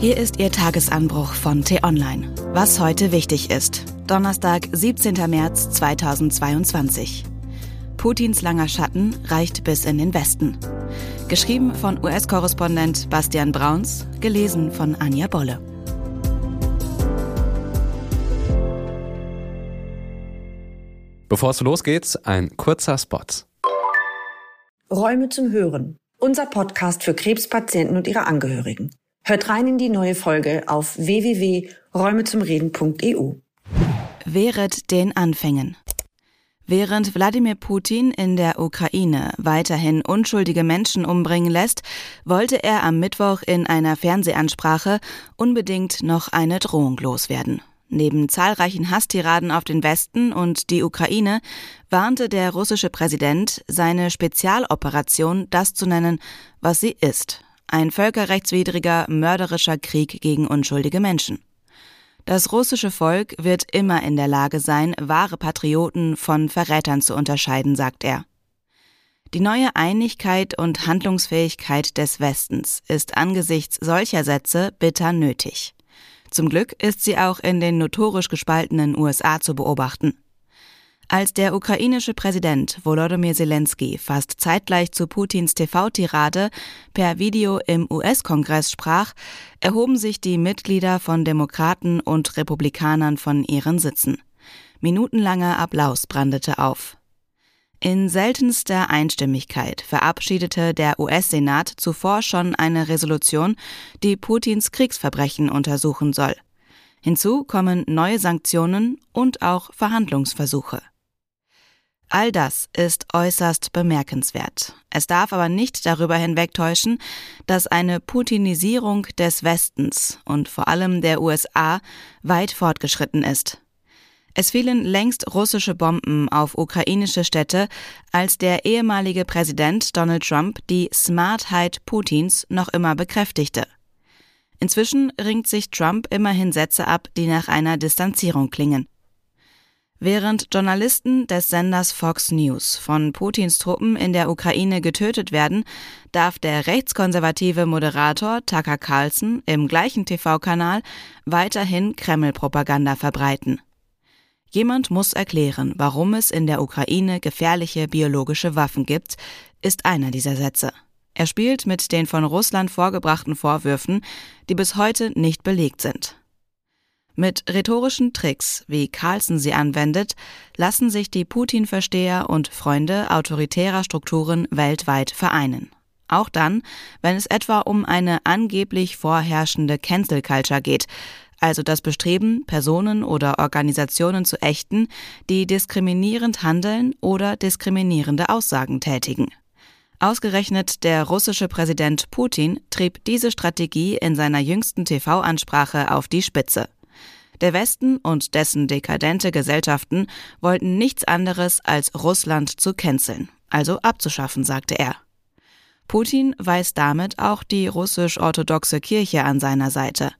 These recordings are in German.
Hier ist Ihr Tagesanbruch von T-Online. Was heute wichtig ist. Donnerstag, 17. März 2022. Putins langer Schatten reicht bis in den Westen. Geschrieben von US-Korrespondent Bastian Brauns, gelesen von Anja Bolle. Bevor es losgeht, ein kurzer Spot. Räume zum Hören. Unser Podcast für Krebspatienten und ihre Angehörigen. Hört rein in die neue Folge auf www.räumezumreden.eu. Wehret den Anfängen. Während Wladimir Putin in der Ukraine weiterhin unschuldige Menschen umbringen lässt, wollte er am Mittwoch in einer Fernsehansprache unbedingt noch eine Drohung loswerden. Neben zahlreichen Hasstiraden auf den Westen und die Ukraine warnte der russische Präsident, seine Spezialoperation das zu nennen, was sie ist, ein völkerrechtswidriger, mörderischer Krieg gegen unschuldige Menschen. Das russische Volk wird immer in der Lage sein, wahre Patrioten von Verrätern zu unterscheiden, sagt er. Die neue Einigkeit und Handlungsfähigkeit des Westens ist angesichts solcher Sätze bitter nötig. Zum Glück ist sie auch in den notorisch gespaltenen USA zu beobachten. Als der ukrainische Präsident Volodymyr Zelensky fast zeitgleich zu Putins TV-Tirade per Video im US-Kongress sprach, erhoben sich die Mitglieder von Demokraten und Republikanern von ihren Sitzen. Minutenlanger Applaus brandete auf. In seltenster Einstimmigkeit verabschiedete der US-Senat zuvor schon eine Resolution, die Putins Kriegsverbrechen untersuchen soll. Hinzu kommen neue Sanktionen und auch Verhandlungsversuche. All das ist äußerst bemerkenswert. Es darf aber nicht darüber hinwegtäuschen, dass eine Putinisierung des Westens und vor allem der USA weit fortgeschritten ist. Es fielen längst russische Bomben auf ukrainische Städte, als der ehemalige Präsident Donald Trump die Smartheit Putins noch immer bekräftigte. Inzwischen ringt sich Trump immerhin Sätze ab, die nach einer Distanzierung klingen. Während Journalisten des Senders Fox News von Putins Truppen in der Ukraine getötet werden, darf der rechtskonservative Moderator Tucker Carlson im gleichen TV-Kanal weiterhin Kreml-Propaganda verbreiten. Jemand muss erklären, warum es in der Ukraine gefährliche biologische Waffen gibt, ist einer dieser Sätze. Er spielt mit den von Russland vorgebrachten Vorwürfen, die bis heute nicht belegt sind. Mit rhetorischen Tricks, wie Carlson sie anwendet, lassen sich die Putin-Versteher und Freunde autoritärer Strukturen weltweit vereinen. Auch dann, wenn es etwa um eine angeblich vorherrschende Cancel Culture geht, also das Bestreben, Personen oder Organisationen zu ächten, die diskriminierend handeln oder diskriminierende Aussagen tätigen. Ausgerechnet der russische Präsident Putin trieb diese Strategie in seiner jüngsten TV-Ansprache auf die Spitze. Der Westen und dessen dekadente Gesellschaften wollten nichts anderes als Russland zu canceln, also abzuschaffen, sagte er. Putin weist damit auch die russisch-orthodoxe Kirche an seiner Seite.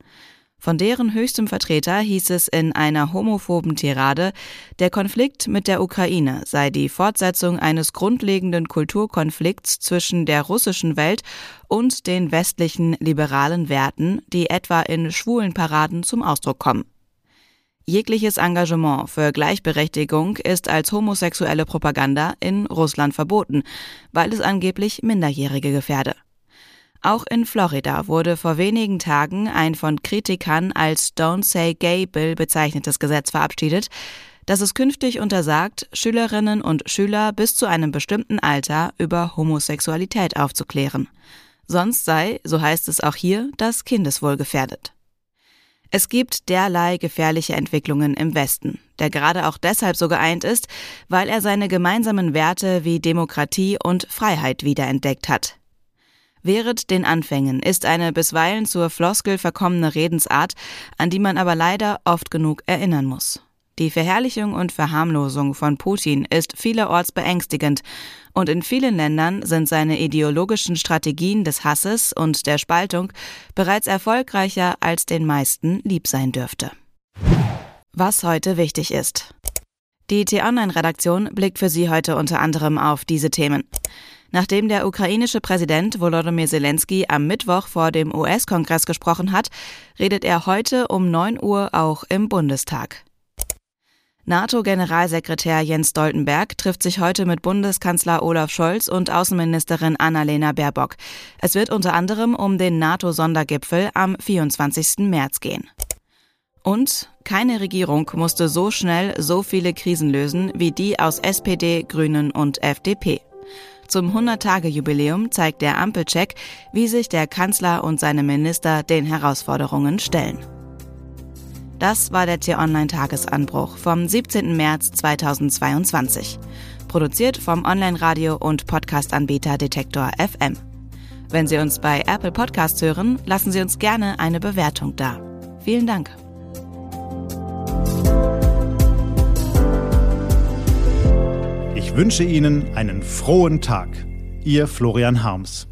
Von deren höchstem Vertreter hieß es in einer homophoben Tirade, der Konflikt mit der Ukraine sei die Fortsetzung eines grundlegenden Kulturkonflikts zwischen der russischen Welt und den westlichen liberalen Werten, die etwa in schwulen Paraden zum Ausdruck kommen. Jegliches Engagement für Gleichberechtigung ist als homosexuelle Propaganda in Russland verboten, weil es angeblich Minderjährige gefährde. Auch in Florida wurde vor wenigen Tagen ein von Kritikern als Don't Say Gay Bill bezeichnetes Gesetz verabschiedet, das es künftig untersagt, Schülerinnen und Schüler bis zu einem bestimmten Alter über Homosexualität aufzuklären. Sonst sei, so heißt es auch hier, das Kindeswohl gefährdet. Es gibt derlei gefährliche Entwicklungen im Westen, der gerade auch deshalb so geeint ist, weil er seine gemeinsamen Werte wie Demokratie und Freiheit wiederentdeckt hat. Wehret den Anfängen ist eine bisweilen zur Floskel verkommene Redensart, an die man aber leider oft genug erinnern muss. Die Verherrlichung und Verharmlosung von Putin ist vielerorts beängstigend, und in vielen Ländern sind seine ideologischen Strategien des Hasses und der Spaltung bereits erfolgreicher als den meisten lieb sein dürfte. Was heute wichtig ist. Die T-Online-Redaktion blickt für Sie heute unter anderem auf diese Themen. Nachdem der ukrainische Präsident Volodymyr Zelensky am Mittwoch vor dem US-Kongress gesprochen hat, redet er heute um 9 Uhr auch im Bundestag. NATO-Generalsekretär Jens Stoltenberg trifft sich heute mit Bundeskanzler Olaf Scholz und Außenministerin Annalena Baerbock. Es wird unter anderem um den NATO-Sondergipfel am 24. März gehen. Und keine Regierung musste so schnell so viele Krisen lösen wie die aus SPD, Grünen und FDP. Zum 100-Tage-Jubiläum zeigt der Ampelcheck, wie sich der Kanzler und seine Minister den Herausforderungen stellen. Das war der T-Online-Tagesanbruch vom 17. März 2022. Produziert vom Online-Radio- und Podcast-Anbieter Detektor FM. Wenn Sie uns bei Apple Podcasts hören, lassen Sie uns gerne eine Bewertung da. Vielen Dank. Ich wünsche Ihnen einen frohen Tag. Ihr Florian Harms.